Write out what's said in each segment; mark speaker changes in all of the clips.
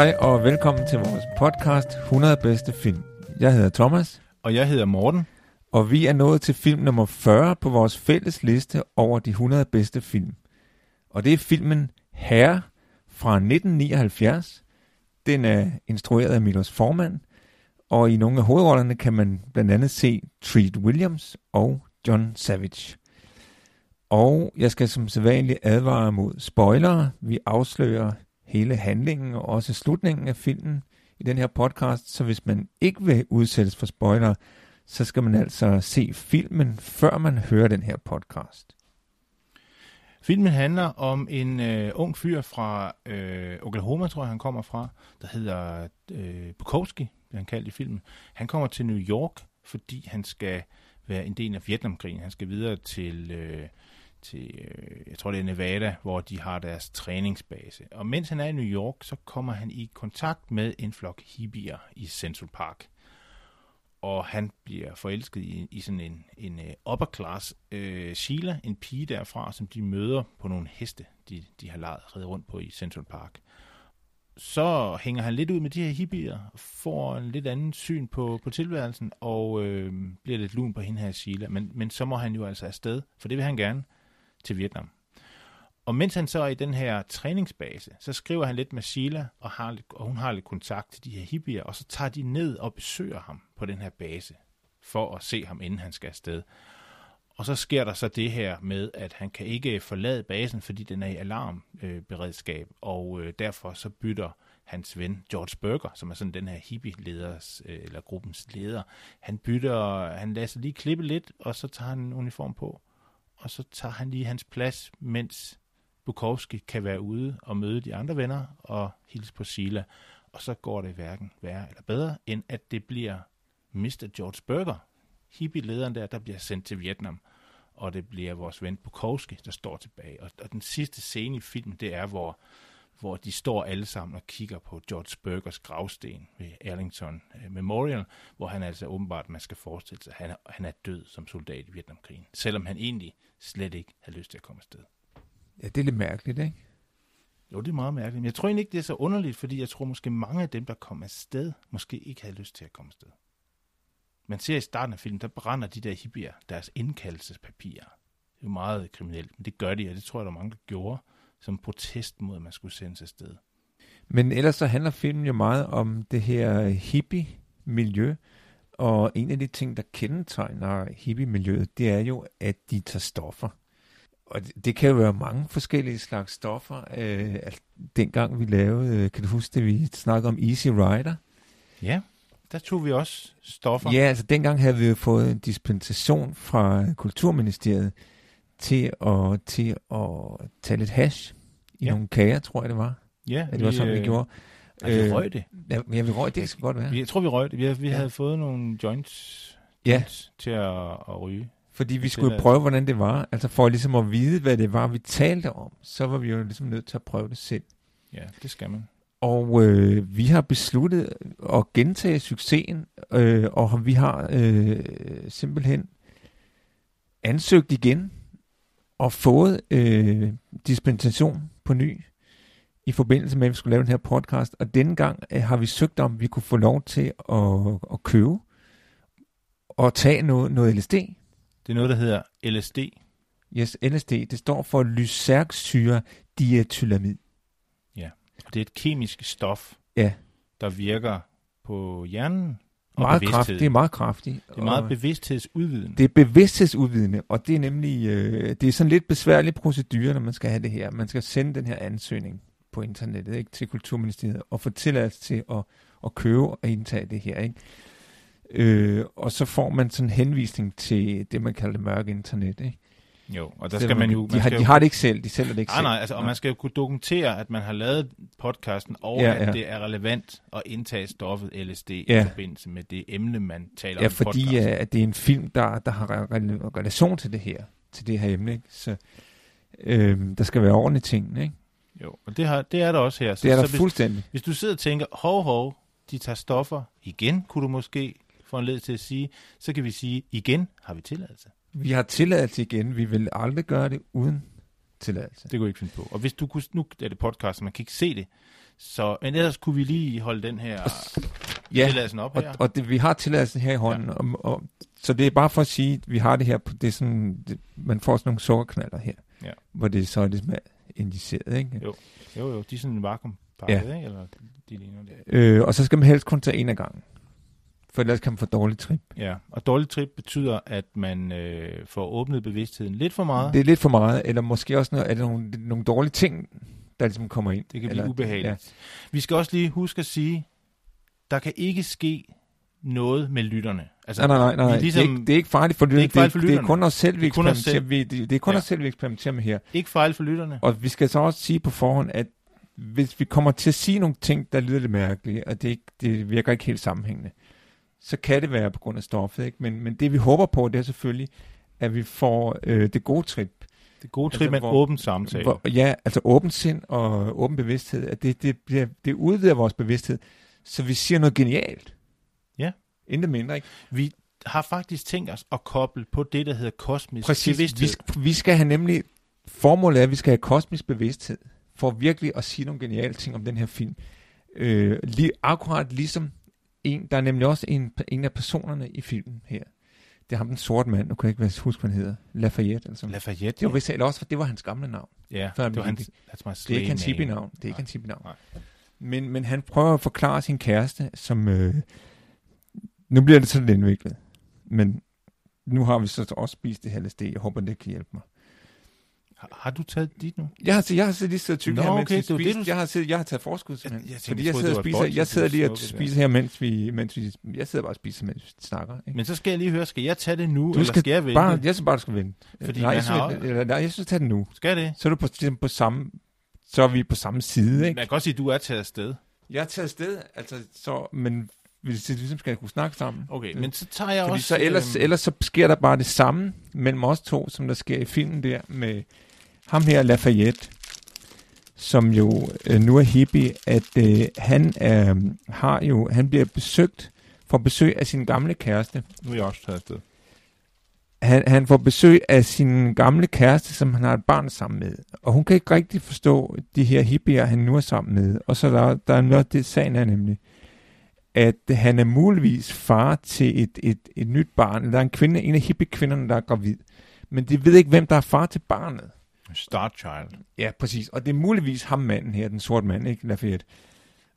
Speaker 1: Hej og velkommen til vores podcast 100 bedste film. Jeg hedder Thomas,
Speaker 2: Og jeg hedder Morten.
Speaker 1: og vi er nået til film nummer 40 på vores fælles liste over de 100 bedste film. Og det er filmen Herre fra 1979. Den er instrueret af Milos Forman, og i nogle af hovedrollerne kan man blandt andet se Treat Williams og John Savage. Og jeg skal som sædvanligt advare mod spoilere. Vi afslører hele handlingen og også slutningen af filmen i den her podcast, så hvis man ikke vil udsættes for spoilere, så skal man altså se filmen, før man hører den her podcast.
Speaker 2: Filmen handler om en øh, ung fyr fra øh, Oklahoma, tror jeg han kommer fra, der hedder øh, Bukowski, bliver han kaldt i filmen. Han kommer til New York, fordi han skal være en del af Vietnamkrigen. Han skal videre til, øh, til øh, jeg tror det er Nevada, hvor de har deres træningsbase. Og mens han er i New York, så kommer han i kontakt med en flok hippier i Central Park. og han bliver forelsket i, i sådan en, en øh, upper class øh, Sheila, en pige derfra, som de møder på nogle heste, de, de har lejet reddet rundt på i Central Park. Så hænger han lidt ud med de her hippier, får en lidt anden syn på, på tilværelsen, og øh, bliver lidt lun på hende her Sheila. Men, men så må han jo altså afsted, for det vil han gerne, til Vietnam. Og mens han så er i den her træningsbase, så skriver han lidt med Sheila, og, har lidt, og hun har lidt kontakt til de her hippier, og så tager de ned og besøger ham på den her base, for at se ham, inden han skal afsted. Og så sker der så det her med, at han kan ikke forlade basen, fordi den er i alarmberedskab, øh, og øh, derfor så bytter hans ven George Burger, som er sådan den her hippie-leders, øh, eller gruppens leder, han bytter, han lader sig lige klippe lidt, og så tager han en uniform på, og så tager han lige hans plads, mens Bukowski kan være ude og møde de andre venner og hilse på Sila. Og så går det hverken værre eller bedre, end at det bliver Mr. George Burger, hippie-lederen der, der bliver sendt til Vietnam. Og det bliver vores ven Bukowski, der står tilbage. Og, og den sidste scene i filmen, det er, hvor, hvor de står alle sammen og kigger på George Burgers gravsten ved Arlington Memorial, hvor han altså åbenbart, man skal forestille sig, at han er, han er død som soldat i Vietnamkrigen, selvom han egentlig slet ikke havde lyst til at komme afsted.
Speaker 1: Ja, det er lidt mærkeligt, ikke?
Speaker 2: Jo, det er meget mærkeligt. Men jeg tror egentlig ikke, det er så underligt, fordi jeg tror måske mange af dem, der kom afsted, måske ikke havde lyst til at komme afsted. Man ser i starten af filmen, der brænder de der hippier deres indkaldelsespapirer. Det er jo meget kriminelt, men det gør de, og det tror jeg, der er mange, der gjorde som protest mod, at man skulle sendes afsted.
Speaker 1: Men ellers så handler filmen jo meget om det her hippie-miljø, og en af de ting, der kendetegner hippie-miljøet, det er jo, at de tager stoffer. Og det, det kan jo være mange forskellige slags stoffer. Øh, altså, dengang vi lavede, øh, kan du huske det, vi snakkede om Easy Rider?
Speaker 2: Ja, der tog vi også stoffer.
Speaker 1: Ja, altså dengang havde vi jo fået en dispensation fra Kulturministeriet til at, til at tage lidt hash i
Speaker 2: Ja.
Speaker 1: nogle kager, tror jeg det var.
Speaker 2: ja
Speaker 1: At det var sådan, vi
Speaker 2: øh,
Speaker 1: gjorde.
Speaker 2: Nej, vi røg det.
Speaker 1: Ja, ja, vi røg, det kan godt være.
Speaker 2: Jeg tror, vi røg det. Vi, vi
Speaker 1: Ja.
Speaker 2: havde fået nogle joints,
Speaker 1: Ja.
Speaker 2: joints til at, at ryge.
Speaker 1: Fordi vi skulle
Speaker 2: er-
Speaker 1: prøve, hvordan det var. Altså for ligesom at vide, hvad det var, vi talte om, så var vi jo ligesom nødt til at prøve det selv.
Speaker 2: Ja, det skal man.
Speaker 1: Og øh, vi har besluttet at gentage succesen, øh, og vi har øh, simpelthen ansøgt igen og fået øh, dispensation på ny i forbindelse med, at vi skulle lave den her podcast. Og denne gang øh, har vi søgt om, at vi kunne få lov til at, at købe og tage noget, noget LSD.
Speaker 2: Det er noget, der hedder LSD.
Speaker 1: Yes, LSD, det står for lysergsyre diethylamid.
Speaker 2: Og det er et kemisk stof,
Speaker 1: Ja,
Speaker 2: der virker på hjernen og
Speaker 1: meget
Speaker 2: bevidsthed.
Speaker 1: kraftigt. Det er meget kraftigt.
Speaker 2: det er meget bevidsthedsudvidende.
Speaker 1: det er bevidsthedsudvidende, og det er nemlig øh, det er sådan lidt besværlig procedure, når man skal have det her. Man skal sende den her ansøgning på internettet ikke, til Kulturministeriet og få tilladelse til at, at købe og indtage det her. Ikke? Øh, og så får man sådan en henvisning til det, man kalder det mørke internet. Ikke?
Speaker 2: Jo, og der
Speaker 1: Selvom
Speaker 2: skal man jo...
Speaker 1: De,
Speaker 2: Man
Speaker 1: har,
Speaker 2: skal
Speaker 1: de har det ikke selv, de sælger det ikke
Speaker 2: Nej,
Speaker 1: selv.
Speaker 2: nej, altså, og man skal jo kunne dokumentere, at man har lavet podcasten, og
Speaker 1: Ja,
Speaker 2: ja, at
Speaker 1: ja.
Speaker 2: det er relevant at indtage stoffet LSD ja.
Speaker 1: Ja.
Speaker 2: i forbindelse med det emne, man taler
Speaker 1: Ja,
Speaker 2: om i
Speaker 1: fordi
Speaker 2: podcasten.
Speaker 1: uh, at det er en film, der, der har re- re- relation til det her, til det her emne. Ikke? Så øhm, der skal være ordentlige ting. Ikke?
Speaker 2: Jo, og det, har, det er der også her. Så,
Speaker 1: Det er der
Speaker 2: så hvis,
Speaker 1: fuldstændig.
Speaker 2: hvis du sidder og tænker, hov, hov, de tager stoffer igen, kunne du måske få en led til at sige, så kan vi sige, igen har vi tilladelse.
Speaker 1: Vi har tilladelse igen. Vi vil aldrig gøre det uden tilladelse.
Speaker 2: Det kunne jeg ikke finde på. Og hvis du kunne, nu er det podcast, man kan ikke se det, så, men ellers kunne vi lige holde den her
Speaker 1: Ja,
Speaker 2: tilladelsen op
Speaker 1: og,
Speaker 2: her.
Speaker 1: og det, vi har tilladelsen her i hånden. Ja. Og, og, så det er bare for at sige, at vi har det her på det er sådan, det, man får sådan nogle sukkerknaller her,
Speaker 2: Ja.
Speaker 1: hvor det så er det smager injiceret. Ikke?
Speaker 2: Jo. Jo, jo, de er sådan vakuumpakket, ja. ikke? Eller de ligner det.
Speaker 1: Øh, og så skal man helst kun tage en af gangen. For ellers kan man få dårlig trip.
Speaker 2: Ja, og dårlig trip betyder, at man øh, får åbnet bevidstheden lidt for meget.
Speaker 1: Det er lidt for meget, eller måske også noget, er det nogle, nogle dårlige ting, der ligesom kommer ind.
Speaker 2: Det kan
Speaker 1: eller,
Speaker 2: blive ubehageligt.
Speaker 1: Ja.
Speaker 2: Vi skal også lige huske at sige, der kan ikke ske noget med lytterne. Altså,
Speaker 1: Nej, nej, nej, nej.
Speaker 2: ligesom,
Speaker 1: det, er ikke, det er ikke farligt for lytterne.
Speaker 2: ikke farligt
Speaker 1: det, det er kun os selv, vi
Speaker 2: er
Speaker 1: eksperimenterer, vi, det, det er kun
Speaker 2: Ja.
Speaker 1: os selv, vi eksperimenterer med her.
Speaker 2: ikke fejl for lytterne.
Speaker 1: Og vi skal så også sige på forhånd, at hvis vi kommer til at sige nogle ting, der lyder lidt mærkelige, og det, ikke, det virker ikke helt sammenhængende, så kan det være på grund af stoffet. Ikke? Men, men det vi håber på, det er selvfølgelig, at vi får øh, det gode trip.
Speaker 2: Det gode
Speaker 1: Altså,
Speaker 2: trip med en åben samtale.
Speaker 1: Hvor, ja, altså åbent sind og åben bevidsthed, at det, det, bliver, det udvider vores bevidsthed, så vi siger noget genialt.
Speaker 2: Ja.
Speaker 1: Intet mindre, ikke?
Speaker 2: Vi har faktisk tænkt os at koble på det, der hedder kosmisk
Speaker 1: Præcis.
Speaker 2: bevidsthed.
Speaker 1: Vi skal, vi skal have nemlig, formålet er, at vi skal have kosmisk bevidsthed, for virkelig at sige nogle geniale ting om den her film. Øh, lige, akkurat ligesom en, der er nemlig også en, en af personerne i filmen her. Det er ham, den sorte mand, nu kan jeg ikke huske, hvad han hedder. Lafayette, eller sådan.
Speaker 2: Lafayette,
Speaker 1: Det var, vist, eller også, det var hans gamle navn.
Speaker 2: ja.
Speaker 1: før
Speaker 2: det var
Speaker 1: han
Speaker 2: hans, that's my
Speaker 1: Det er ikke hans hippie-navn. Det er ikke hans hippie-navn. Men, men han prøver at forklare sin kæreste, som... Øh, nu bliver det sådan indviklet. Men nu har vi så også spist det her LSD. Jeg håber, det kan hjælpe mig.
Speaker 2: Har, har du taget dit nu?
Speaker 1: Jeg har, jeg har siddet lige tykket
Speaker 2: Nå,
Speaker 1: her, mens
Speaker 2: okay,
Speaker 1: vi
Speaker 2: det det,
Speaker 1: spiser.
Speaker 2: du-
Speaker 1: Jeg har, siddet, jeg har taget forskud.
Speaker 2: Jeg- jeg tænkte,
Speaker 1: fordi
Speaker 2: jeg
Speaker 1: sidder,
Speaker 2: det
Speaker 1: og spiser,
Speaker 2: bolsje,
Speaker 1: jeg sidder lige og spiser her, mens vi, mens vi... Jeg sidder bare og spiser, mens vi snakker. Ikke?
Speaker 2: Men så skal jeg lige høre, skal jeg tage det nu,
Speaker 1: Du
Speaker 2: eller
Speaker 1: skal
Speaker 2: skal jeg vente?
Speaker 1: Bare, jeg synes bare, du skal vente.
Speaker 2: Fordi
Speaker 1: nej, jeg synes,
Speaker 2: har
Speaker 1: eller, nej, jeg synes, tag den nu.
Speaker 2: Skal det?
Speaker 1: Så er, du på, på samme, så er vi på samme side, ikke?
Speaker 2: Man kan godt sige, at du er taget afsted.
Speaker 1: Jeg er taget afsted, altså, så, men hvis vi ligesom skal kunne snakke sammen.
Speaker 2: Okay,
Speaker 1: Det-
Speaker 2: men så tager jeg
Speaker 1: Fordi
Speaker 2: også...
Speaker 1: så ellers,
Speaker 2: øhm,
Speaker 1: ellers så sker der bare det samme mellem os to, som der sker i filmen der med ham her Lafayette, som jo øh, nu er hippie, at øh, han øh, har jo, han bliver besøgt, får besøg af sin gamle kæreste.
Speaker 2: Nu er jeg også taget afsted.
Speaker 1: Han, han får besøg af sin gamle kæreste, som han har et barn sammen med. Og hun kan ikke rigtig forstå de her hippier, han nu er sammen med. Og så er der, der er noget, det sagen er nemlig, at han er muligvis far til et, et, et nyt barn. Der er en kvinde, en af hippie-kvinderne, der er gravid. Men de ved ikke, hvem der er far til barnet.
Speaker 2: Star Child.
Speaker 1: Ja, præcis. Og det er muligvis ham manden her, den sorte mand, ikke Lafayette.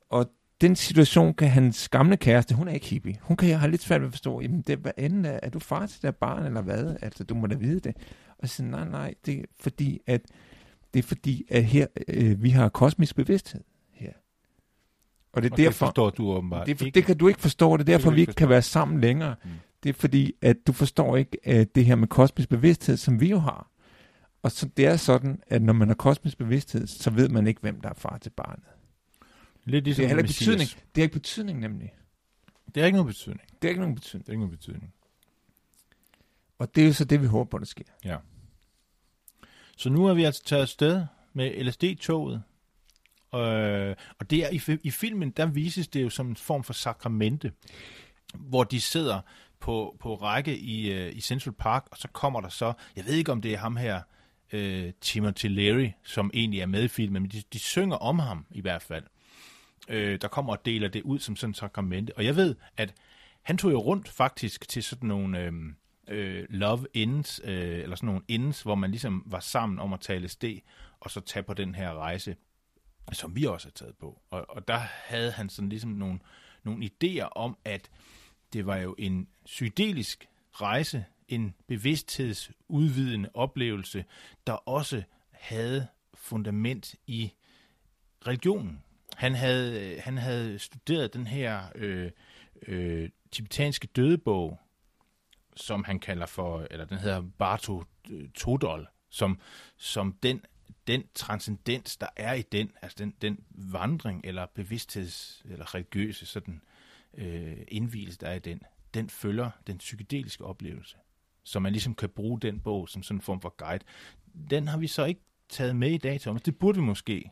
Speaker 1: Og den situation kan hans gamle kæreste, hun er ikke hippie. Hun kan have lidt svært ved at forstå, jamen det, hvad enden er, er du far til det her barn, eller hvad? Altså, du må da vide det. Og så nej, nej, det er fordi, at, det er fordi, at her, øh, vi har kosmisk bevidsthed her. Og det er
Speaker 2: Og det
Speaker 1: derfor,
Speaker 2: forstår du åbenbart
Speaker 1: det, for,
Speaker 2: ikke.
Speaker 1: det kan du ikke forstå, det er derfor, vi
Speaker 2: ikke
Speaker 1: ikke kan være sammen længere.
Speaker 2: Mm.
Speaker 1: Det er fordi, at du forstår ikke at det her med kosmisk bevidsthed, som vi jo har. Og så det er sådan, at når man har kosmisk bevidsthed, så ved man ikke, hvem der er far til barnet.
Speaker 2: Lidt ligesom
Speaker 1: Det har ikke betydning. Det har ikke betydning nemlig.
Speaker 2: Det har ikke nogen betydning.
Speaker 1: Det har ikke nogen betydning.
Speaker 2: Det har ikke nogen betydning.
Speaker 1: Og det er jo så det, vi håber på, der sker.
Speaker 2: Ja. Så nu er vi altså taget afsted med LSD-toget. Øh, og det er, i, i filmen, der vises det jo som en form for sakramente, hvor de sidder på, på række i, øh, i Central Park, og så kommer der så, jeg ved ikke om det er ham her, øh, Timothy Leary, som egentlig er med i filmen, men de, de synger om ham i hvert fald. Øh, der kommer og deler det ud som sådan en sakramente. Og jeg ved, at han tog jo rundt faktisk til sådan nogle øh, øh, love ends, øh, eller sådan nogle ends, hvor man ligesom var sammen om at tale LSD, og så tage på den her rejse, som vi også har taget på. Og, og der havde han sådan ligesom nogle, nogle idéer om, at det var jo en psykedelisk rejse, en bevidsthedsudvidende oplevelse, der også havde fundament i religionen. Han havde, han havde studeret den her øh, øh, tibetanske dødebog som han kalder for, eller den hedder Barto øh, Todol, som, som den, den transcendens, der er i den, altså den, den vandring eller bevidstheds- eller religiøse sådan, øh, indvielse, der er i den, den følger den psykedeliske oplevelse. Så man ligesom kan bruge den bog som sådan en form for guide. Den har vi så ikke taget med i dag, Thomas. Det burde vi måske.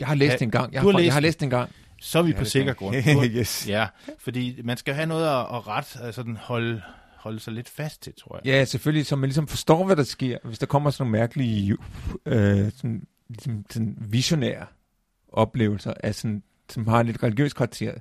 Speaker 1: Jeg har læst ja, en gang. Jeg
Speaker 2: du har,
Speaker 1: har,
Speaker 2: læst
Speaker 1: jeg har læst en gang.
Speaker 2: Så er vi på sikker grund.
Speaker 1: yes.
Speaker 2: Ja, fordi man skal have noget at, at ret, altså den holde, holde sig lidt fast til, tror jeg.
Speaker 1: Ja, selvfølgelig, så man ligesom forstår, hvad der sker. Hvis der kommer sådan nogle mærkelige, øh, sådan, ligesom, sådan visionære oplevelser, af sådan, som har lidt religiøs karakter,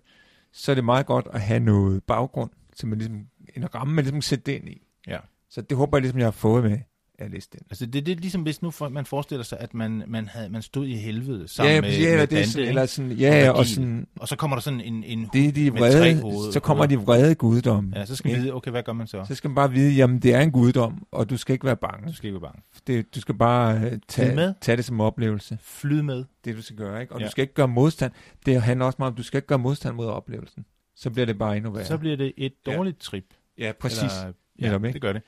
Speaker 1: så er det meget godt at have noget baggrund, som man ligesom, en ramme, man ligesom kan sætte det ind i.
Speaker 2: Ja.
Speaker 1: Så det håber jeg ligesom, jeg har fået med at læse den.
Speaker 2: Altså det, det er ligesom hvis nu for, man forestiller sig, at man, man, havde, man stod i helvede sammen
Speaker 1: ja,
Speaker 2: med,
Speaker 1: ja,
Speaker 2: med
Speaker 1: det er sådan, eller sådan, ja,
Speaker 2: Og
Speaker 1: og, sådan,
Speaker 2: og så kommer der sådan en, en
Speaker 1: det er de
Speaker 2: med
Speaker 1: vrede,
Speaker 2: hoveder.
Speaker 1: så kommer de vrede guddomme.
Speaker 2: Ja, så skal vi vide, okay, hvad gør man så?
Speaker 1: Så skal man bare vide, jamen det er en guddom, og du skal ikke være bange.
Speaker 2: Du skal ikke være bange.
Speaker 1: Det, du skal bare øh, tage,
Speaker 2: med.
Speaker 1: tage det som oplevelse,
Speaker 2: Flyd med.
Speaker 1: det du skal gøre, ikke? Og
Speaker 2: Ja.
Speaker 1: du skal ikke gøre modstand. Det handler også meget om, du skal ikke gøre modstand mod oplevelsen. Så bliver det bare endnu værre.
Speaker 2: Så bliver det et
Speaker 1: Ja.
Speaker 2: dårligt trip.
Speaker 1: ja, præcis.
Speaker 2: Eller, ja,
Speaker 1: Netop, ikke?
Speaker 2: det gør det.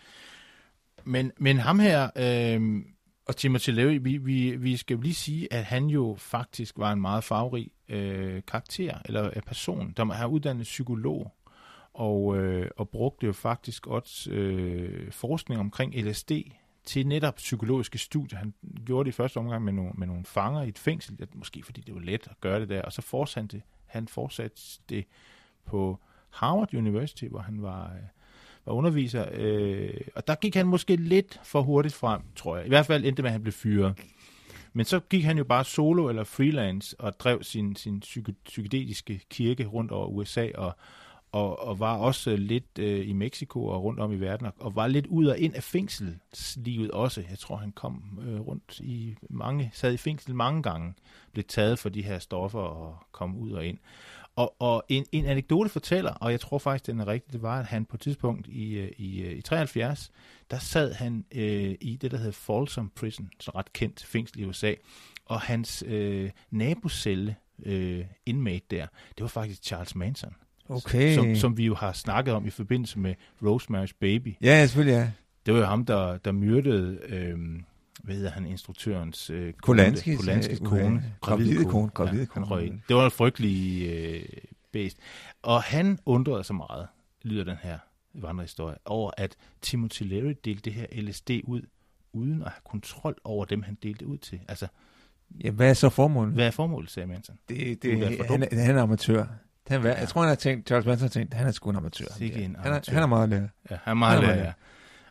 Speaker 2: Men, men ham her, øh, og Timothy Leary, vi, vi, vi skal jo lige sige, at han jo faktisk var en meget farverig øh, karakter, eller øh, person, der har uddannet psykolog, og, øh, og brugte jo faktisk også øh, forskning omkring LSD til netop psykologiske studier. Han gjorde det i første omgang med nogle, med nogle fanger i et fængsel, at måske fordi det var let at gøre det der, og så fortsatte det, han fortsatte det på Harvard University, hvor han var, øh, var underviser, øh, og der gik han måske lidt for hurtigt frem, tror jeg. I hvert fald endte med, at han blev fyret. Men så gik han jo bare solo eller freelance og drev sin, sin psyke, psykedeliske kirke rundt over USA og, og, og var også lidt øh, i Mexico og rundt om i verden og, og var lidt ud og ind af fængselslivet også. Jeg tror, han kom øh, rundt i mange, sad i fængsel mange gange, blev taget for de her stoffer og kom ud og ind. Og, og en, en anekdote fortæller, og jeg tror faktisk, den er rigtig, det var, at han på et tidspunkt i, øh, i, øh, i 73, der sad han øh, i det, der hedder Folsom Prison, så ret kendt fængsel i USA, og hans øh, nabocelle øh, inmate der, det var faktisk Charles Manson,
Speaker 1: Okay.
Speaker 2: som, som vi jo har snakket om i forbindelse med Rosemary's Baby.
Speaker 1: Ja, ja, selvfølgelig, ja.
Speaker 2: Det var jo ham, der, der myrdede, øh, hvad hedder han, instruktørens øh,
Speaker 1: Polanskis,
Speaker 2: kone, Polanskis
Speaker 1: øh,
Speaker 2: kone.
Speaker 1: gravide kone, gravide
Speaker 2: ja,
Speaker 1: kone.
Speaker 2: han røg ind. Det var en frygtelig øh, bedst. Og han undrede sig meget, lyder den her vandrehistorie, over at Timothy Leary delte det her LSD ud, uden at have kontrol over dem, han delte ud til. Altså,
Speaker 1: Ja, hvad er så formålet?
Speaker 2: hvad er formålet, sagde Manson?
Speaker 1: Det, det, han, er- han er amatør. Han,
Speaker 2: Ja.
Speaker 1: Jeg tror, han har tænkt, Charles Manson har tænkt, han er sgu en amatør.
Speaker 2: Sikke en
Speaker 1: han, er,
Speaker 2: amatør.
Speaker 1: han er meget lærer.
Speaker 2: Ja, han er meget
Speaker 1: Han er
Speaker 2: lærer, ja.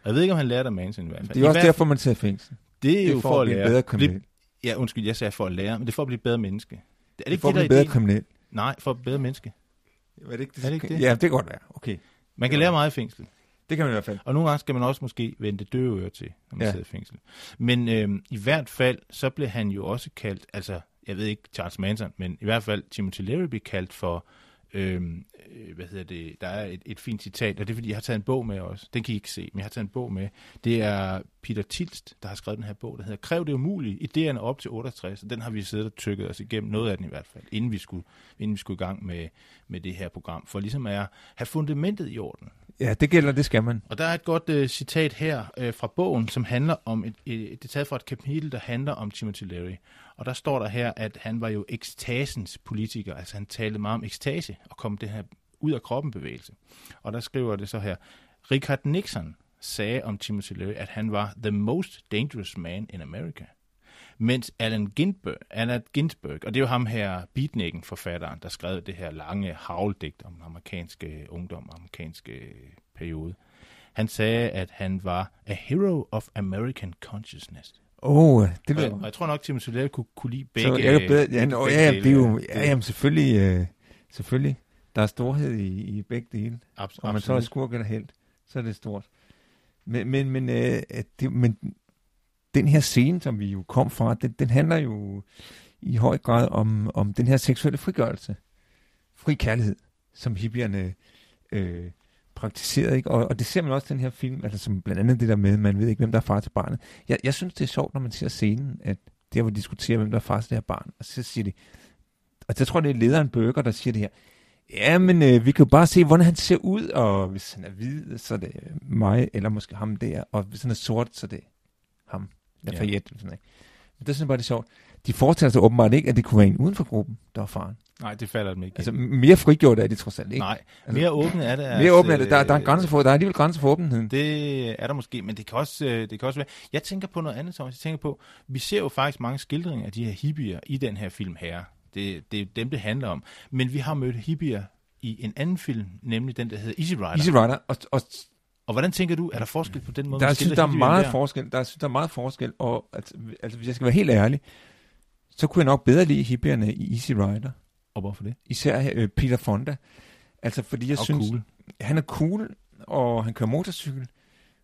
Speaker 2: Og jeg ved ikke, om han lærte af Manson i hvert fald.
Speaker 1: Det er
Speaker 2: I
Speaker 1: også
Speaker 2: hvert
Speaker 1: derfor, man tager fængsel.
Speaker 2: Det er
Speaker 1: Det
Speaker 2: jo
Speaker 1: er
Speaker 2: for, at
Speaker 1: blive
Speaker 2: lære.
Speaker 1: bedre kriminel.
Speaker 2: Ja, undskyld, jeg sagde for at lære, men det er for at blive bedre menneske. Er det,
Speaker 1: Det er for at
Speaker 2: det,
Speaker 1: blive bedre
Speaker 2: ideen?
Speaker 1: kriminel.
Speaker 2: Nej, for at blive bedre menneske.
Speaker 1: Er det ikke
Speaker 2: Er det ikke det?
Speaker 1: Ja, det kan godt være. Okay.
Speaker 2: Man kan lære meget i fængsel.
Speaker 1: Det kan man i hvert fald.
Speaker 2: Og nogle gange skal man også måske vende det døve øre til, når man
Speaker 1: Ja.
Speaker 2: sidder i fængsel. Men øhm, i hvert fald, så blev han jo også kaldt, altså, jeg ved ikke Charles Manson, men i hvert fald Timothy Leary blev kaldt for, øh, hvad hedder det, der er et, et fint citat, og det er fordi, jeg har taget en bog med også. Den kan I ikke se, men jeg har taget en bog med. Det er Peter Tilst, der har skrevet den her bog, der hedder Kræv det umuligt, idéerne op til 68, og den har vi siddet og tykket os igennem, noget af den i hvert fald, inden vi skulle, inden vi skulle i gang med, med det her program, for ligesom at have fundamentet i orden.
Speaker 1: Ja, det gælder, det skal man.
Speaker 2: Og der er et godt øh, citat her øh, fra bogen, som handler om, et, et, det er taget fra et kapitel, der handler om Timothy Leary. Og der står der her, at han var jo ekstasens politiker, altså han talte meget om ekstase og kom det her ud af kroppen bevægelse. Og der skriver det så her, Richard Nixon sagde om Timothy Leary, at han var the most dangerous man in America. Mens Allen Ginsberg, Allen Ginsberg, og det er jo ham her, beatnikken forfatteren, der skrev det her lange havldigt om den amerikanske ungdom, amerikanske periode. Han sagde, at han var a hero of American consciousness.
Speaker 1: Åh, oh, det
Speaker 2: Og,
Speaker 1: lyder...
Speaker 2: og jeg tror nok, Timothy Leary kunne, kunne lide begge.
Speaker 1: Så jeg kan bedre, ja, nå,
Speaker 2: begge
Speaker 1: ja, det er jo, ja, jamen selvfølgelig, øh, selvfølgelig. Der er storhed i, i begge dele.
Speaker 2: Abs-
Speaker 1: Om man så er skurk eller helt, så er det stort. Men, men, men, øh, at det, men den her scene, som vi jo kom fra, den, den handler jo i høj grad om, om den her seksuelle frigørelse. Fri kærlighed, som hippierne øh, praktiseret, Ikke? Og, og det ser man også i den her film, altså som blandt andet det der med, man ved ikke, hvem der er far til barnet. Jeg, jeg synes, det er sjovt, når man ser scenen, at der hvor de diskuterer, hvem der er far til det her barn, og så siger de, og jeg tror, det er lederen Burger, der siger det her, Ja, men øh, vi kan jo bare se, hvordan han ser ud, og hvis han er hvid, så er det mig, eller måske ham der, og hvis han er sort, så er det ham. eller ja. sådan noget. Men det synes jeg bare, det er sjovt. De foretager sig åbenbart ikke, at det kunne være en uden for gruppen, der var faren.
Speaker 2: Nej, det falder dem ikke.
Speaker 1: Altså, mere frigjort er de trods alt ikke.
Speaker 2: Nej, mere åbne er det.
Speaker 1: Altså, mere åbne er det. Der, der er grænser for, der er alligevel grænser for åbenheden.
Speaker 2: Det er der måske, men det kan også, øh, det kan også være. Jeg tænker på noget andet, Thomas. Jeg tænker på, vi ser jo faktisk mange skildringer af de her hippier i den her film her. Det, det er dem, det handler om. Men vi har mødt hippier i en anden film, nemlig den, der hedder Easy Rider.
Speaker 1: Easy Rider. Og, og,
Speaker 2: og hvordan tænker du, er der forskel på den måde,
Speaker 1: der, man synes, der er meget der? forskel. Der, synes, der er meget forskel, og altså, altså, hvis jeg skal være helt ærlig, så kunne jeg nok bedre lide hippierne i Easy Rider.
Speaker 2: Og hvorfor det?
Speaker 1: Især øh, Peter Fonda. Altså, fordi jeg
Speaker 2: og
Speaker 1: synes,
Speaker 2: cool.
Speaker 1: han er cool, og han kører motorcykel,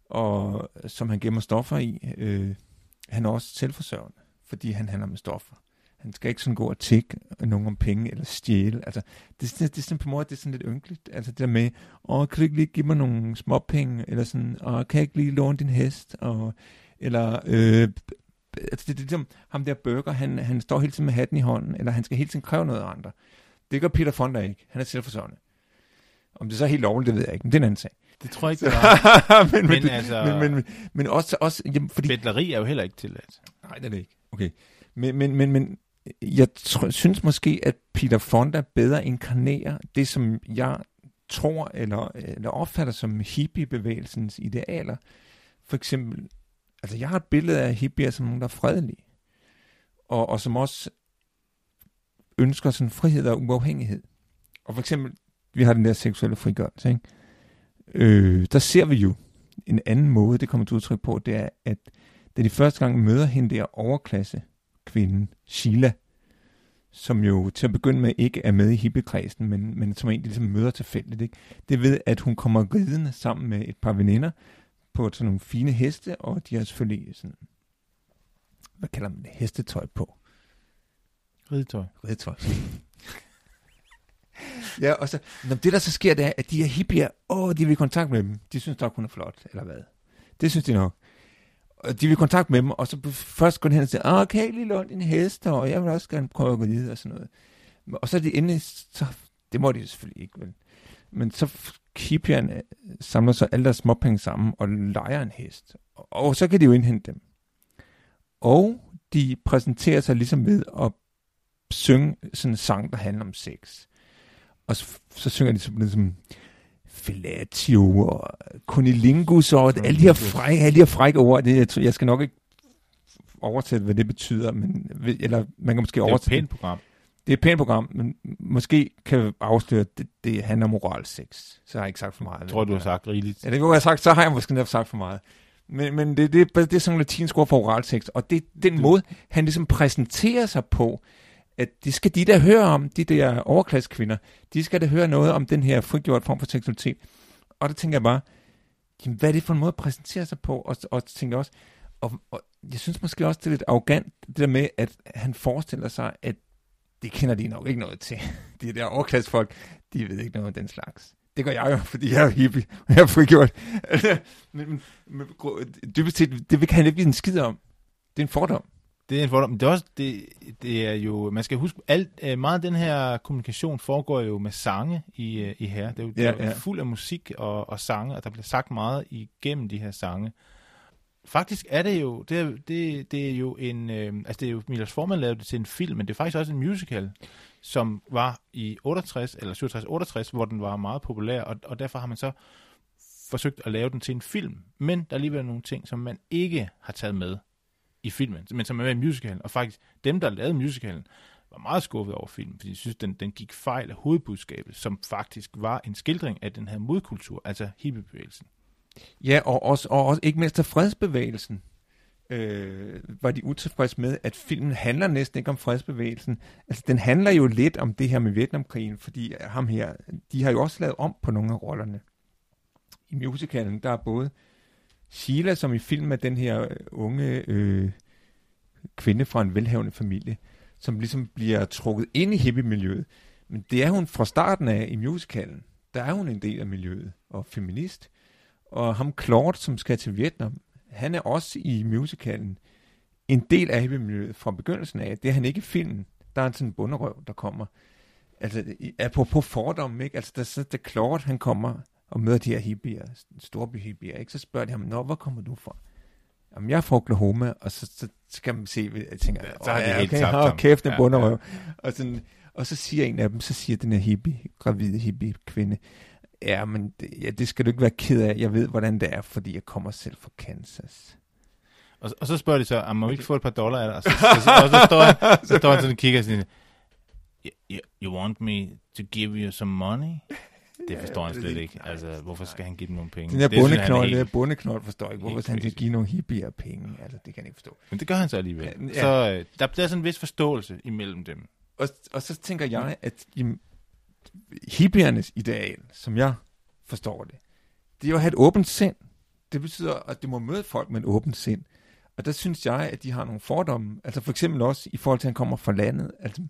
Speaker 1: og som han gemmer stoffer i. Øh, han er også selvforsørgende, fordi han handler med stoffer. Han skal ikke sådan gå og tække nogen om penge eller stjæle. Altså, det, det, det er sådan på måde, det er sådan lidt ynkeligt. Altså det der med, åh, kan du ikke lige give mig nogle småpenge? Eller sådan, åh, kan jeg ikke lige låne din hest? Og, eller, øh, altså det, det er ligesom ham der burger, han, han står hele tiden med hatten i hånden, eller han skal hele tiden kræve noget af andre. Det gør Peter Fonda ikke. Han er selvforsørgende. Om det så er helt lovligt, det ved jeg ikke, men det er en anden sag.
Speaker 2: Det tror jeg ikke, det var.
Speaker 1: men, men,
Speaker 2: men, altså,
Speaker 1: men, men, men, men også, også jamen, fordi...
Speaker 2: Bedleri er jo heller ikke tilladt.
Speaker 1: Nej, det er det ikke. Okay. Men, men, men, men jeg tr- synes måske, at Peter Fonda bedre inkarnerer det, som jeg tror eller, eller opfatter som hippiebevægelsens idealer. For eksempel, altså jeg har et billede af hippier som nogen, der er fredelige, og, og som også ønsker sådan frihed og uafhængighed. Og for eksempel, vi har den der seksuelle frigørelse, ikke? Øh, der ser vi jo en anden måde, det kommer til udtryk på, det er, at da de første gang møder hende der overklasse kvinden, Sheila, som jo til at begynde med ikke er med i hippiekredsen, men, men som egentlig ligesom møder tilfældigt. Ikke? Det ved, at hun kommer ridende sammen med et par veninder på sådan nogle fine heste, og de har selvfølgelig sådan, hvad kalder man det, hestetøj på.
Speaker 2: Ridetøj.
Speaker 1: Ridetøj. ja, og så, når det der så sker, det er, at de her hippier, åh, de vil i kontakt med dem. De synes nok, hun er flot, eller hvad? Det synes de nok. Og de vil i kontakt med dem, og så først går de hen og siger, åh, kan jeg lige låne en hest, og jeg vil også gerne prøve at gå videre, og sådan noget. Og så er de endelig, så, det må de selvfølgelig ikke, vel? Men så hippierne samler så alle deres småpenge sammen og leger en hest. Og så kan de jo indhente dem. Og de præsenterer sig ligesom ved at synge sådan en sang, der handler om sex. Og så, så synger de sådan ligesom fellatio og kunilingus og alle de her frække, alle de her frække ord. Det, jeg, tror, jeg skal nok ikke oversætte, hvad det betyder, men, eller man kan måske oversætte.
Speaker 2: Det er et pænt program.
Speaker 1: Det er et pænt program, men måske kan vi afsløre, at det, det handler om moral sex. Så har jeg ikke sagt for meget. Jeg
Speaker 2: tror, du har sagt rigeligt.
Speaker 1: Ja, det kunne jeg have sagt, så har jeg måske netop sagt for meget. Men, men det, det, det er sådan latinsk ord for oral sex, og det den du. måde, han ligesom præsenterer sig på, at det skal de der høre om, de der overklassekvinder, de skal da høre noget om den her frigjort form for seksualitet. Og der tænker jeg bare, jamen, hvad er det for en måde at præsentere sig på? Og, og tænker også, og, og jeg synes måske også, det er lidt arrogant, det der med, at han forestiller sig, at det kender de nok ikke noget til. De der overklassefolk, de ved ikke noget om den slags. Det gør jeg jo, fordi jeg er hippie, og jeg er frigjort. men, men, men dybest set, det vil han ikke vide en skid om. Det er en fordom.
Speaker 2: Det er en fordom. Det er også, det, det er jo, man skal huske, alt, øh, meget af den her kommunikation foregår jo med sange i, øh, i her. Det er jo, ja, det er ja. fuld af musik og, og sange, og der bliver sagt meget igennem de her sange. Faktisk er det jo, det er, det, det er jo en, øh, altså det er jo, Milos Forman lavede det til en film, men det er faktisk også en musical, som var i 68, eller 67-68, hvor den var meget populær, og, og derfor har man så forsøgt at lave den til en film. Men der er alligevel nogle ting, som man ikke har taget med i filmen, men som er med i musicalen. Og faktisk, dem, der lavede musicalen, var meget skuffet over filmen, fordi de synes, den, den gik fejl af hovedbudskabet, som faktisk var en skildring af den her modkultur, altså hippiebevægelsen.
Speaker 1: Ja, og også, og også ikke mindst af fredsbevægelsen. Øh, var de utilfredse med, at filmen handler næsten ikke om fredsbevægelsen. Altså, den handler jo lidt om det her med Vietnamkrigen, fordi ham her, de har jo også lavet om på nogle af rollerne. I musicalen, der er både Sheila, som i filmen er den her øh, unge øh, kvinde fra en velhavende familie, som ligesom bliver trukket ind i hippie-miljøet. Men det er hun fra starten af i musicalen. Der er hun en del af miljøet og feminist. Og ham Claude, som skal til Vietnam, han er også i musicalen en del af hippie-miljøet fra begyndelsen af. Det er han ikke i filmen. Der er en sådan bunderøv, der kommer. altså, apropos fordomme, ikke? Altså, der, så, da Claude, han kommer og møder de her hippier, storby hippier, ikke? Så spørger de ham, Nå, hvor kommer du fra? Jamen, jeg er fra Oklahoma, og så, så skal man se, jeg tænker,
Speaker 2: Så har de helt
Speaker 1: okay,
Speaker 2: tabt ham.
Speaker 1: kæft, en
Speaker 2: Ja,
Speaker 1: bunderøv. Og, sådan, og så siger en af dem, så siger den her hippie, gravide hippie kvinde, ja, men det, ja, det skal du ikke være ked af, jeg ved, hvordan det er, fordi jeg kommer selv fra Kansas.
Speaker 2: Og, og så spørger de så, om man ikke få et par dollar af dig? Og så, så, så, og så står han, så står han sådan og kigger sådan, you, you, want me to give you some money? Det forstår han
Speaker 1: det er
Speaker 2: slet
Speaker 1: det-
Speaker 2: ikke. Altså, hvorfor skal han give dem nogle penge?
Speaker 1: Den der
Speaker 2: han er
Speaker 1: den
Speaker 2: helt-
Speaker 1: der bondeknold forstår ikke, hvorfor
Speaker 2: helt
Speaker 1: han skal
Speaker 2: crazy.
Speaker 1: give nogle hippier penge. Altså, det kan jeg ikke forstå.
Speaker 2: Men det gør han så alligevel.
Speaker 1: Ja, ja.
Speaker 2: Så øh, der bliver sådan en vis forståelse imellem dem.
Speaker 1: Og, og så tænker jeg, at jamen, hippiernes ideal, som jeg forstår det, det er jo at have et åbent sind. Det betyder, at du må møde folk med et åbent sind. Og der synes jeg, at de har nogle fordomme. Altså for eksempel også i forhold til, at han kommer fra landet. Altså,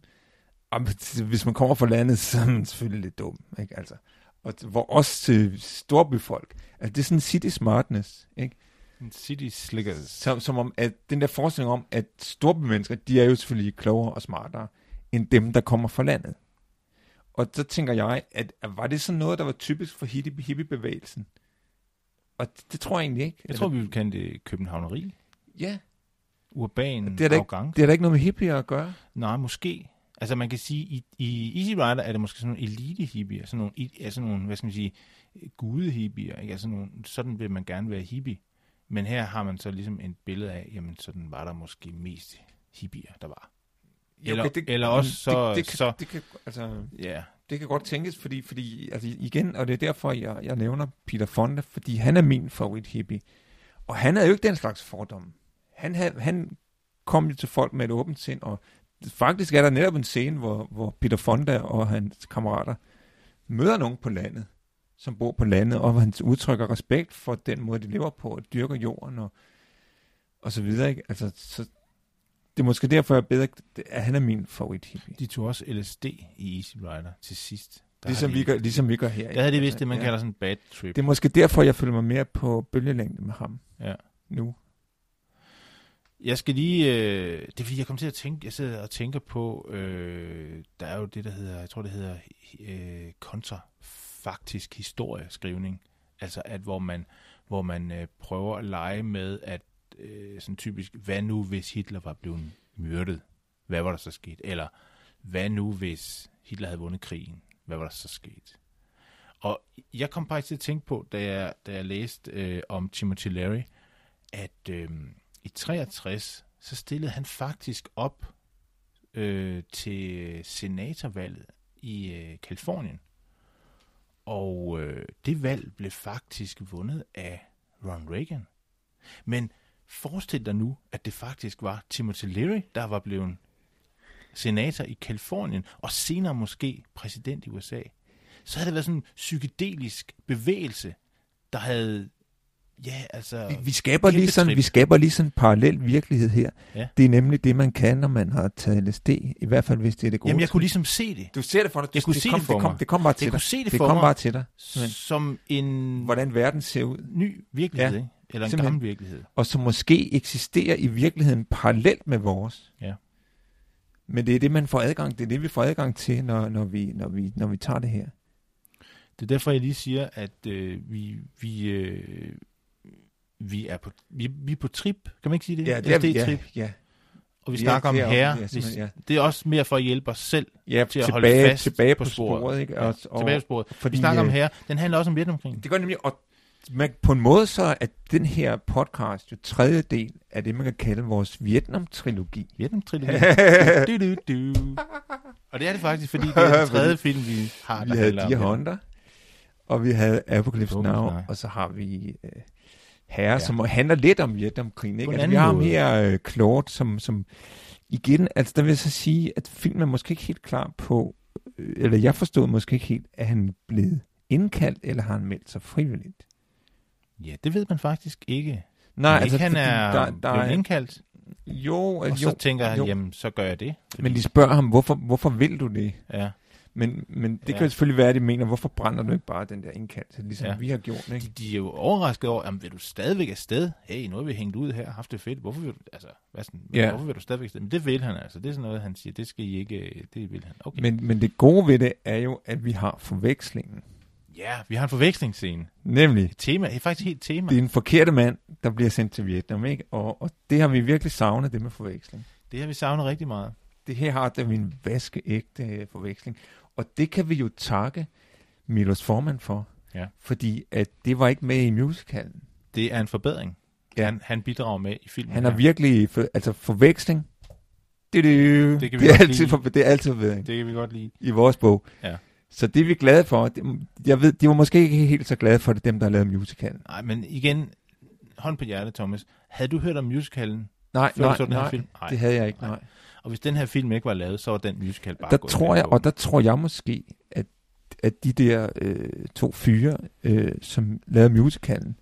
Speaker 1: hvis man kommer fra landet, så er man selvfølgelig lidt dum. Ikke? Altså, og hvor også til storbyfolk. Altså det er sådan city smartness. Ikke?
Speaker 2: City Slickers.
Speaker 1: Som, som om, at den der forestilling om, at storbymennesker, de er jo selvfølgelig klogere og smartere, end dem, der kommer fra landet. Og så tænker jeg, at, at var det sådan noget, der var typisk for hippie- hippiebevægelsen? Og det, det tror jeg egentlig ikke.
Speaker 2: Jeg tror, vi vil kalde det københavneri.
Speaker 1: Ja,
Speaker 2: Urban
Speaker 1: Det er da ikke- det har da ikke noget med hippier at gøre.
Speaker 2: Nej, måske. Altså man kan sige, i, i Easy Rider er det måske sådan nogle elite hippier, sådan nogle, ja, sådan nogle hvad skal man sige, gude hippier, ikke? Altså nogle, sådan vil man gerne være hippie. Men her har man så ligesom et billede af, jamen sådan var der måske mest hippier, der var. Eller- eller også så-
Speaker 1: Det, det, kan,
Speaker 2: så-
Speaker 1: det, kan, altså,
Speaker 2: Ja,
Speaker 1: det kan godt tænkes, fordi, fordi altså igen, og det er derfor, jeg, jeg nævner Peter Fonda, fordi han er min favorit hippie. Og han havde jo ikke den slags fordomme. Han, havde, han kom jo til folk med et åbent sind, og faktisk er der netop en scene, hvor, hvor Peter Fonda og hans kammerater møder nogen på landet, som bor på landet, og han udtrykker respekt for den måde, de lever på, og dyrker jorden, og, og så videre. Ikke? Altså, så, det er måske derfor, jeg bedre, at han er min favorit hippie.
Speaker 2: de tog også LSD i Easy Rider til sidst. Der
Speaker 1: Ligesom
Speaker 2: har
Speaker 1: vi,
Speaker 2: de,
Speaker 1: gør, ligesom vi gør her.
Speaker 2: Der havde de vist det, man
Speaker 1: Ja.
Speaker 2: kalder sådan en bad trip.
Speaker 1: Det er måske derfor, jeg føler mig mere på bølgelængde med ham
Speaker 2: Ja.
Speaker 1: nu.
Speaker 2: Jeg skal lige, øh, det er fordi, jeg kommer til at tænke, jeg sidder og tænker på, øh, der er jo det, der hedder, jeg tror det hedder øh, kontrafaktisk historieskrivning. Altså at hvor man, hvor man øh, prøver at lege med, at øh, sådan typisk, hvad nu hvis Hitler var blevet myrdet? Hvad var der så sket? Eller hvad nu hvis Hitler havde vundet krigen? Hvad var der så sket? Og jeg kom faktisk til at tænke på, da jeg, da jeg læste øh, om Timothy Leary, at øh, i 63, så stillede han faktisk op øh, til senatorvalget i øh, Kalifornien. Og øh, det valg blev faktisk vundet af Ron Reagan. Men forestil dig nu, at det faktisk var Timothy Leary, der var blevet senator i Kalifornien, og senere måske præsident i USA. Så havde det været sådan en psykedelisk bevægelse, der havde, ja, altså...
Speaker 1: Vi, vi, skaber lige sådan, vi skaber lige sådan en parallel virkelighed her.
Speaker 2: Ja.
Speaker 1: Det er nemlig det, man kan, når man har taget LSD. I hvert fald, hvis det er det gode.
Speaker 2: Jamen, jeg kunne ligesom se det.
Speaker 1: Du ser det for dig.
Speaker 2: Jeg kunne
Speaker 1: det
Speaker 2: se
Speaker 1: kom,
Speaker 2: det for
Speaker 1: det kom,
Speaker 2: mig.
Speaker 1: det kom bare til
Speaker 2: Jeg kunne
Speaker 1: dig.
Speaker 2: se det,
Speaker 1: Det
Speaker 2: for
Speaker 1: kom
Speaker 2: mig
Speaker 1: bare til dig. Men,
Speaker 2: som en
Speaker 1: hvordan verden ser ud.
Speaker 2: ny virkelighed,
Speaker 1: Ja.
Speaker 2: ikke? Eller en gammel virkelighed.
Speaker 1: Og som måske eksisterer i virkeligheden parallelt med vores.
Speaker 2: Ja.
Speaker 1: Men det er det, man får adgang Det er det, vi får adgang til, når, når, vi, når, vi, når vi tager det her.
Speaker 2: Det er derfor, jeg lige siger, at øh, vi, vi, øh, vi, er på, vi, vi er på trip. Kan man ikke sige det?
Speaker 1: Ja, det er, ja,
Speaker 2: trip
Speaker 1: ja.
Speaker 2: Og vi
Speaker 1: Vi er
Speaker 2: snakker om herre.
Speaker 1: ja,
Speaker 2: Vi-
Speaker 1: ja.
Speaker 2: Det er også mere for at hjælpe os selv
Speaker 1: Ja,
Speaker 2: til at holde
Speaker 1: tilbage,
Speaker 2: fast
Speaker 1: tilbage på,
Speaker 2: på sporet.
Speaker 1: ikke?
Speaker 2: Ja,
Speaker 1: Og, og,
Speaker 2: tilbage på sporet.
Speaker 1: fordi,
Speaker 2: Vi snakker om
Speaker 1: øh,
Speaker 2: herre. Den handler også om Vietnamkrigen.
Speaker 1: Det gør nemlig, og man, på en måde så er den her podcast jo tredje del af det, man kan kalde vores Vietnam-trilogi.
Speaker 2: Vietnam-trilogien. du, du, du. Og det er det faktisk, fordi det er den tredje film, vi har,
Speaker 1: vi
Speaker 2: der
Speaker 1: havde Deer. Hunter, og vi havde Apocalypse
Speaker 2: Apocalypse
Speaker 1: Now, og så har vi øh, Herre,
Speaker 2: Ja.
Speaker 1: som handler lidt om Vietnamkrigen. Ikke? Altså, vi har ham her, øh, Claude, som, som igen, altså der vil jeg så sige, at filmen er måske ikke helt klar på, øh, eller jeg forstod måske ikke helt, at han blevet indkaldt, eller har han meldt sig frivilligt?
Speaker 2: Ja, det ved man faktisk ikke.
Speaker 1: Nej,
Speaker 2: Men ikke, han
Speaker 1: fordi
Speaker 2: er
Speaker 1: der, der
Speaker 2: blevet
Speaker 1: er,
Speaker 2: indkaldt.
Speaker 1: Jo,
Speaker 2: Og
Speaker 1: jo,
Speaker 2: så tænker han,
Speaker 1: jo.
Speaker 2: jamen, så gør jeg det.
Speaker 1: Men de spørger ham, hvorfor, hvorfor vil du det?
Speaker 2: Ja.
Speaker 1: Men, men det
Speaker 2: Ja.
Speaker 1: kan jo selvfølgelig være, at de mener, hvorfor brænder du ikke bare den der indkaldelse, ligesom
Speaker 2: Ja.
Speaker 1: vi har gjort,
Speaker 2: De,
Speaker 1: ikke?
Speaker 2: de er jo overrasket over, jamen, vil du stadigvæk afsted? Hey, nu har vi hængt ud her, haft det fedt. Hvorfor vil du, altså, hvad sådan,
Speaker 1: Ja.
Speaker 2: hvorfor vil du stadigvæk afsted? Men det vil han altså. Det er sådan noget, han siger, det skal I ikke, øh, det vil han. Okay.
Speaker 1: Men, men det gode ved det er jo, at vi har forvekslingen.
Speaker 2: Ja, vi har en forvekslingsscene.
Speaker 1: Nemlig,
Speaker 2: tema, er faktisk helt tema.
Speaker 1: det er en forkerte mand, der bliver sendt til Vietnam, ikke? Og, og det har vi virkelig savnet, det med forveksling.
Speaker 2: Det har vi savnet rigtig meget.
Speaker 1: Det her har det en vaskeægte øh, forveksling. Og det kan vi jo takke Milos Forman for.
Speaker 2: Ja.
Speaker 1: Fordi at det var ikke med i musicalen.
Speaker 2: Det er en forbedring.
Speaker 1: Ja.
Speaker 2: Han, han bidrager med i filmen.
Speaker 1: Han har virkelig, for, altså forveksling, det, det,
Speaker 2: Det kan vi
Speaker 1: det, er altid,
Speaker 2: lide.
Speaker 1: for, det er altid forbedring
Speaker 2: Det kan vi godt lide.
Speaker 1: i vores bog.
Speaker 2: Ja.
Speaker 1: Så det er vi glade for. Jeg ved, de var måske ikke helt så glade for det, dem der har lavet musicalen.
Speaker 2: Nej, men igen, hånd på hjertet, Thomas. Havde du hørt om musicalen,
Speaker 1: Nej,
Speaker 2: før du
Speaker 1: nej,
Speaker 2: så den her
Speaker 1: nej,
Speaker 2: film? Nej.
Speaker 1: det havde jeg ikke,
Speaker 2: Nej.
Speaker 1: nej.
Speaker 2: Og hvis den her film ikke var lavet, så var den musical bare
Speaker 1: Der
Speaker 2: gået
Speaker 1: tror jeg, og der tror jeg måske, at, at de der øh, to fyre, øh, som lavede musicalen,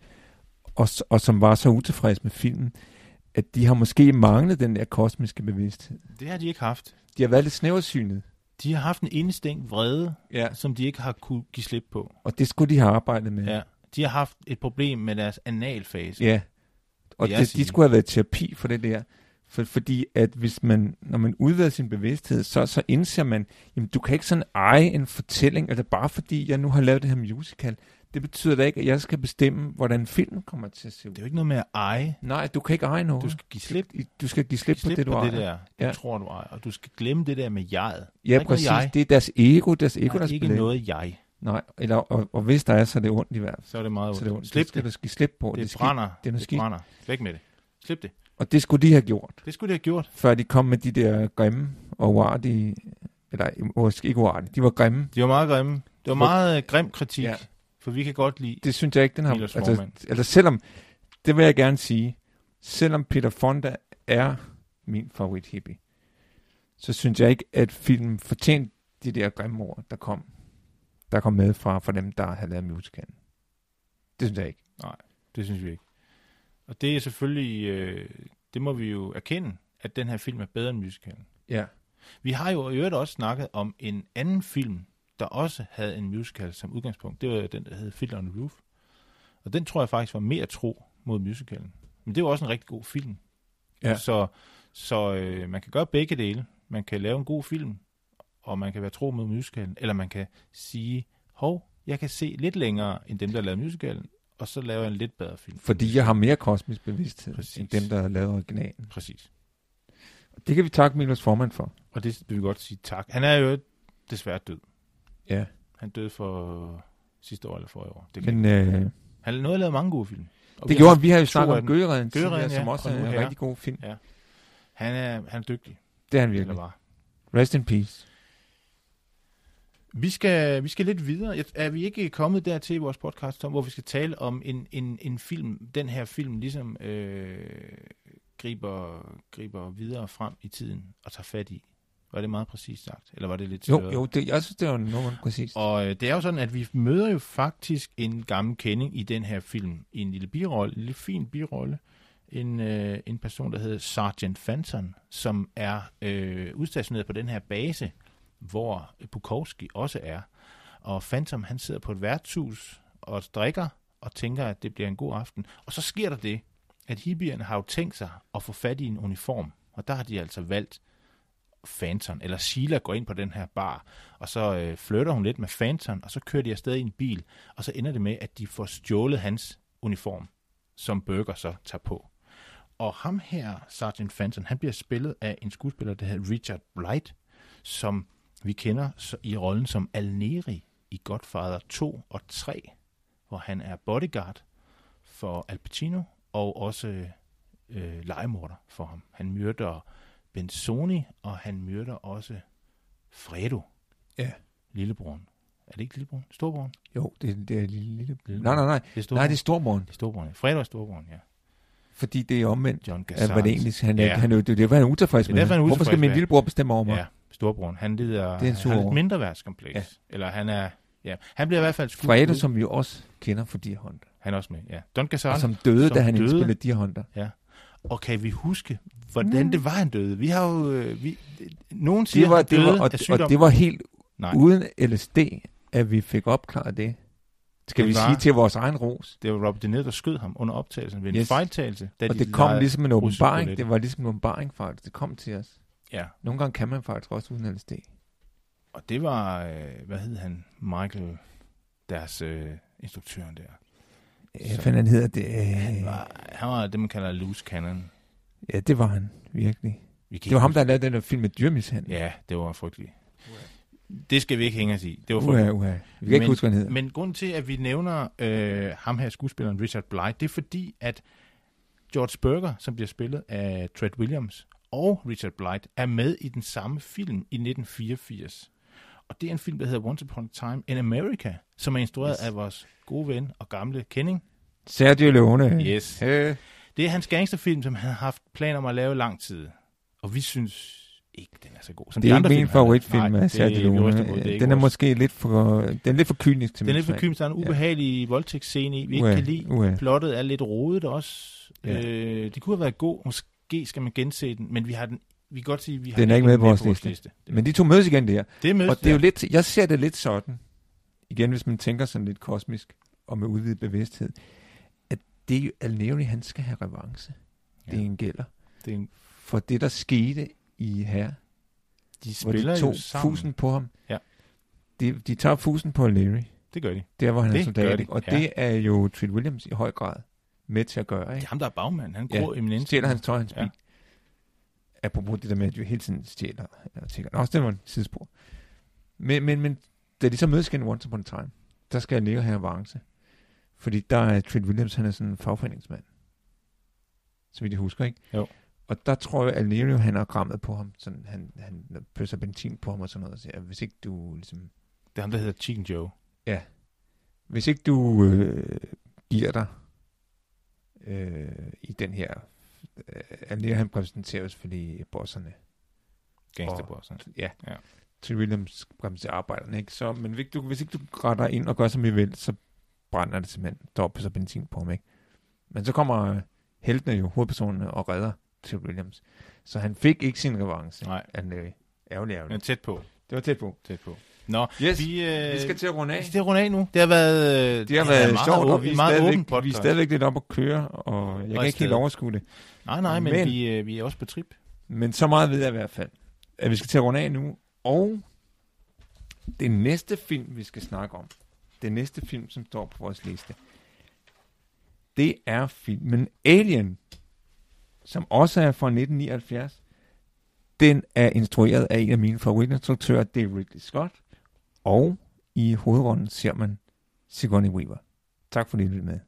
Speaker 1: og, og som var så utilfredse med filmen, at de har måske manglet den der kosmiske bevidsthed.
Speaker 2: Det har de ikke haft.
Speaker 1: De har været lidt snæversynet.
Speaker 2: De har haft en indestængt vrede,
Speaker 1: Ja.
Speaker 2: som de ikke har kunne give slip på.
Speaker 1: Og det skulle de have arbejdet med.
Speaker 2: Ja. De har haft et problem med deres analfase.
Speaker 1: ja. Og det, de skulle have været terapi for det der. For, fordi at hvis man, når man udvider sin bevidsthed, så, så indser man, jamen du kan ikke sådan eje en fortælling, altså bare fordi jeg nu har lavet det her musical, det betyder da ikke, at jeg skal bestemme, hvordan filmen kommer til at se ud.
Speaker 2: Det er jo ikke noget med at eje.
Speaker 1: Nej, du kan ikke eje noget.
Speaker 2: Du skal give slip,
Speaker 1: du skal give slip,
Speaker 2: give slip
Speaker 1: på det, du
Speaker 2: på
Speaker 1: ejer.
Speaker 2: det der, du
Speaker 1: Ja.
Speaker 2: tror, du ejer. Og du skal glemme det der med jeget.
Speaker 1: Ja, præcis.
Speaker 2: jeg.
Speaker 1: Det er deres ego, deres ego,
Speaker 2: Der
Speaker 1: der
Speaker 2: er ikke
Speaker 1: spiller.
Speaker 2: noget jeg.
Speaker 1: Nej, eller, og, og, hvis der er, så er det ondt i hvert fald.
Speaker 2: Så er det meget
Speaker 1: Så det er
Speaker 2: ondt.
Speaker 1: ondt.
Speaker 2: Slip
Speaker 1: det. skal
Speaker 2: det.
Speaker 1: du give slip på.
Speaker 2: Det
Speaker 1: skal,
Speaker 2: brænder.
Speaker 1: det er noget
Speaker 2: Det
Speaker 1: skidt.
Speaker 2: brænder. Væk med det. Slip det.
Speaker 1: Og det skulle de have gjort,
Speaker 2: Det skulle de have gjort.
Speaker 1: før de kom med de der grimme og uartige, eller måske ikke uartige, de var grimme.
Speaker 2: De var meget grimme. Det var meget grim kritik.
Speaker 1: Ja.
Speaker 2: For vi kan godt lide...
Speaker 1: Det synes jeg ikke, den har...
Speaker 2: Milos
Speaker 1: Altså, altså selvom, det vil jeg gerne sige, selvom Peter Fonda er min favorit hippie, så synes jeg ikke, at filmen fortjente de der grimme ord, der kom, der kom med fra, fra dem, der havde lavet musicalen. Det synes jeg ikke.
Speaker 2: Det synes vi ikke. Og det er selvfølgelig... Øh, det må vi jo erkende, at den her film er bedre end musicalen.
Speaker 1: Ja.
Speaker 2: Vi har jo i øvrigt også snakket om en anden film, der også havde en musical som udgangspunkt. Det var den, der hed Fiddler on the Roof. Og den tror jeg faktisk var mere tro mod musicalen. Men det var også en rigtig god film.
Speaker 1: Ja.
Speaker 2: Så, så øh, man kan gøre begge dele. Man kan lave en god film, og man kan være tro mod musicalen. Eller man kan sige, hov, jeg kan se lidt længere end dem, der lavede musicalen, og så laver jeg en lidt bedre film.
Speaker 1: Fordi jeg har mere kosmisk bevidsthed,
Speaker 2: Præcis.
Speaker 1: end dem, der har lavet originalen.
Speaker 2: Præcis.
Speaker 1: Det kan vi takke Milos Forman for.
Speaker 2: Og det vil vi godt sige tak. Han er jo desværre død.
Speaker 1: Ja.
Speaker 2: Han døde for sidste år eller forrige år. Det, kan
Speaker 1: Men øh,
Speaker 2: han har noget lavet mange gode film. Og
Speaker 1: det
Speaker 2: vi
Speaker 1: gjorde
Speaker 2: har-.
Speaker 1: Vi har jo snakket om tidligere, som
Speaker 2: ja,
Speaker 1: også
Speaker 2: og
Speaker 1: er en
Speaker 2: her.
Speaker 1: rigtig god film.
Speaker 2: Ja. Han er, han er dygtig.
Speaker 1: Det er han virkelig.
Speaker 2: var.
Speaker 1: Rest in peace.
Speaker 2: Vi skal, vi skal lidt videre. Er vi ikke kommet dertil i vores podcast, Tom, hvor vi skal tale om en, en, en film, den her film ligesom øh, griber, griber videre frem i tiden og tager fat i? Var det meget præcist sagt? Eller var det lidt
Speaker 1: Jo, jo det, jeg synes, det var nogenlunde præcis.
Speaker 2: Og øh, det er jo sådan, at vi møder jo faktisk en gammel kending i den her film, i en lille birolle, en lille fin birolle. En, øh, en person, der hedder Sergeant Fanton, som er øh, udstationeret på den her base, hvor Bukowski også er. Og Phantom, han sidder på et værtshus og drikker og tænker, at det bliver en god aften. Og så sker der det, at hippierne har jo tænkt sig at få fat i en uniform. Og der har de altså valgt Phantom, eller Sheila går ind på den her bar, og så øh, flytter hun lidt med Phantom, og så kører de afsted i en bil, og så ender det med, at de får stjålet hans uniform, som Burger så tager på. Og ham her, Sergeant Phantom, han bliver spillet af en skuespiller, der hedder Richard Blight, som vi kender i rollen som Alneri i Godfather 2 og 3, hvor han er bodyguard for Al Pacino, og også øh, legemorder for ham. Han myrder Benzoni, og han myrder også Fredo,
Speaker 1: Ja.
Speaker 2: lillebroren. Er det ikke lillebroren? Storebroren?
Speaker 1: Jo, det, det er lille... lille...
Speaker 2: Lille-
Speaker 1: Nej, nej, nej.
Speaker 2: Det er.
Speaker 1: Nej, det er storbroren.
Speaker 2: det er storebroren. ja. Fredo er storebroren, ja.
Speaker 1: Fordi det er omvendt.
Speaker 2: John
Speaker 1: Ja,
Speaker 2: Gassans.
Speaker 1: hvad det egentlig, han,
Speaker 2: Ja.
Speaker 1: han det er derfor, han utilfreds
Speaker 2: Det er
Speaker 1: med.
Speaker 2: han
Speaker 1: Hvorfor skal min lillebror bestemme over mig?
Speaker 2: Ja, storebroren. Han lider
Speaker 1: Det er
Speaker 2: han har et mindre værtskompleks. Ja.
Speaker 1: Ja.
Speaker 2: Eller han er... Ja, han bliver i hvert fald skudt
Speaker 1: Fredo, som vi jo også kender for Deer Hunter.
Speaker 2: Han er også med, ja. Don.
Speaker 1: Og som døde,
Speaker 2: som
Speaker 1: da han
Speaker 2: døde.
Speaker 1: indspillede Deer Hunter.
Speaker 2: Og kan vi huske, hvordan det var, han døde? Vi har jo... Øh, vi, nogen siger,
Speaker 1: Det var,
Speaker 2: han
Speaker 1: det
Speaker 2: døde
Speaker 1: var, og,
Speaker 2: af sygdom.
Speaker 1: og det var helt
Speaker 2: Nej,
Speaker 1: uden LSD, at vi fik opklaret det. Skal
Speaker 2: Det
Speaker 1: vi
Speaker 2: var-
Speaker 1: sige til vores egen ros.
Speaker 2: det var Robert De Niro, der skød ham under optagelsen ved en
Speaker 1: Yes.
Speaker 2: fejltagelse. Da
Speaker 1: Og
Speaker 2: de
Speaker 1: det kom ligesom en åbenbaring. Det var ligesom en åbenbaring faktisk. Det kom til os.
Speaker 2: Ja,
Speaker 1: Nogle gange kan man faktisk også uden LSD.
Speaker 2: og det var, øh, hvad hed han, Michael, deres øh, instruktøren der.
Speaker 1: Hvad han hedder det?
Speaker 2: Han var, han var det, man kalder loose cannon.
Speaker 1: Ja, det var han. Virkelig.
Speaker 2: Vi
Speaker 1: Det var
Speaker 2: ikke
Speaker 1: ham, der lavede den der film med dyrmishandling.
Speaker 2: Ja, det var frygteligt. Det skal vi ikke hænge os i. Det var
Speaker 1: Uha,
Speaker 2: frygteligt.
Speaker 1: uha. Vi kan ikke
Speaker 2: Men-
Speaker 1: huske, hvad han hedder.
Speaker 2: Men grunden til, at vi nævner øh, ham her, skuespilleren Richard Bly, det er fordi, at George Berger, som bliver spillet af Tread Williams, og Richard Bly er med i den samme film i 1984. Og det er en film, der hedder Once Upon a Time in America, som er instrueret
Speaker 1: Yes.
Speaker 2: af vores gode ven og gamle kending.
Speaker 1: Sergio Leone.
Speaker 2: Yes.
Speaker 1: Øh,
Speaker 2: Det er hans gangsterfilm, som han har haft planer om at lave lang tid. Og vi synes ikke, den er så god. Som
Speaker 1: det
Speaker 2: de
Speaker 1: er
Speaker 2: andre
Speaker 1: ikke min favoritfilm af Sergio
Speaker 2: er.
Speaker 1: Leone.
Speaker 2: Er
Speaker 1: Den er måske lidt for, den er lidt for kynisk til
Speaker 2: Den er lidt for kynisk. Der er en
Speaker 1: Ja.
Speaker 2: ubehagelig voldtægtsscene i, vi ikke
Speaker 1: Uha,
Speaker 2: kan lide.
Speaker 1: uha.
Speaker 2: Plottet er lidt rodet også.
Speaker 1: Ja.
Speaker 2: Ja. Øh, det kunne have været god. Måske skal man gense den, men vi har den. Vi kan godt sige, at vi har
Speaker 1: Den er ikke med på vores liste.
Speaker 2: liste.
Speaker 1: Men de to mødes igen der.
Speaker 2: Det er med.
Speaker 1: Og det er jo lidt, jeg ser det lidt sådan, igen hvis man tænker sådan lidt kosmisk, og med udvidet bevidsthed, at det er jo Alneri, han skal have revanche. Det
Speaker 2: Ja.
Speaker 1: er en gælder.
Speaker 2: det er en,
Speaker 1: For det, der skete i her,
Speaker 2: de
Speaker 1: hvor
Speaker 2: spiller
Speaker 1: de tog
Speaker 2: sammen.
Speaker 1: fusen på ham.
Speaker 2: Ja.
Speaker 1: De, de tager fusen på Alneri,
Speaker 2: Det gør de.
Speaker 1: der hvor han er
Speaker 2: Det
Speaker 1: soldat.
Speaker 2: gør de,
Speaker 1: ikke? Og
Speaker 2: ja.
Speaker 1: det er jo Treat Williams i høj grad med til at gøre.
Speaker 2: Det er
Speaker 1: Ikke?
Speaker 2: ham, der er bagmand. Han
Speaker 1: Ja,
Speaker 2: grå eminent.
Speaker 1: Stjæler hans tøj, hans bil.
Speaker 2: Ja.
Speaker 1: Apropos det der med, at de hele tiden stjæler. Jeg tænker, også det var en sidespor. Men, men, men da de så mødes igen Once Upon a Time, der skal jeg ligge og have avance. Fordi der er Trent Williams, han er sådan en fagforeningsmand. Så vidt jeg husker, ikke?
Speaker 2: Jo.
Speaker 1: Og der tror jeg, at Alnerio, han har grammet på ham. Sådan, han, han pøsser benzin på ham og sådan noget. Og siger, hvis ikke du ligesom...
Speaker 2: Det er ham, der hedder Chicken Joe.
Speaker 1: Hvis ikke du øh, giver dig øh, i den her... Øh, Alnerio, han repræsenterer jo selvfølgelig bosserne.
Speaker 2: Gangsterbossen.
Speaker 1: Ja.
Speaker 2: Ja.
Speaker 1: Til Williams repræsenterer arbejderne, ikke? Så, men hvis, du, hvis ikke du retter ind og gør, som vi vil, så brænder det simpelthen. Der er så benzin på ham, ikke? Men så kommer øh, heltene jo, hovedpersonerne, og redder til Williams. Så han fik ikke sin revanche.
Speaker 2: Nej.
Speaker 1: Ærgerligt, ærgerligt.
Speaker 2: Men tæt på.
Speaker 1: Det var tæt på.
Speaker 2: Tæt på. Nå,
Speaker 1: Yes,
Speaker 2: vi, øh,
Speaker 1: vi skal til at runde af.
Speaker 2: vi skal runde af nu. Det har været,
Speaker 1: Det har været
Speaker 2: meget
Speaker 1: sjovt, og
Speaker 2: åben-
Speaker 1: vi er,
Speaker 2: meget åben
Speaker 1: stadigvæk, vi er stadigvæk lidt op at køre, og jeg
Speaker 2: Og
Speaker 1: kan ikke helt overskue det.
Speaker 2: Nej, nej, men,
Speaker 1: Men-
Speaker 2: vi, øh, vi er også på trip.
Speaker 1: Men så meget ved jeg i hvert fald, at vi skal til at runde af nu. Og det næste film, vi skal snakke om, det næste film, som står på vores liste, det er filmen Alien, som også er fra 1979. Den er instrueret af en af mine favoritinstruktører, det er Ridley Scott. Og i hovedrollen ser man Sigourney Weaver. Tak fordi I lyttede med.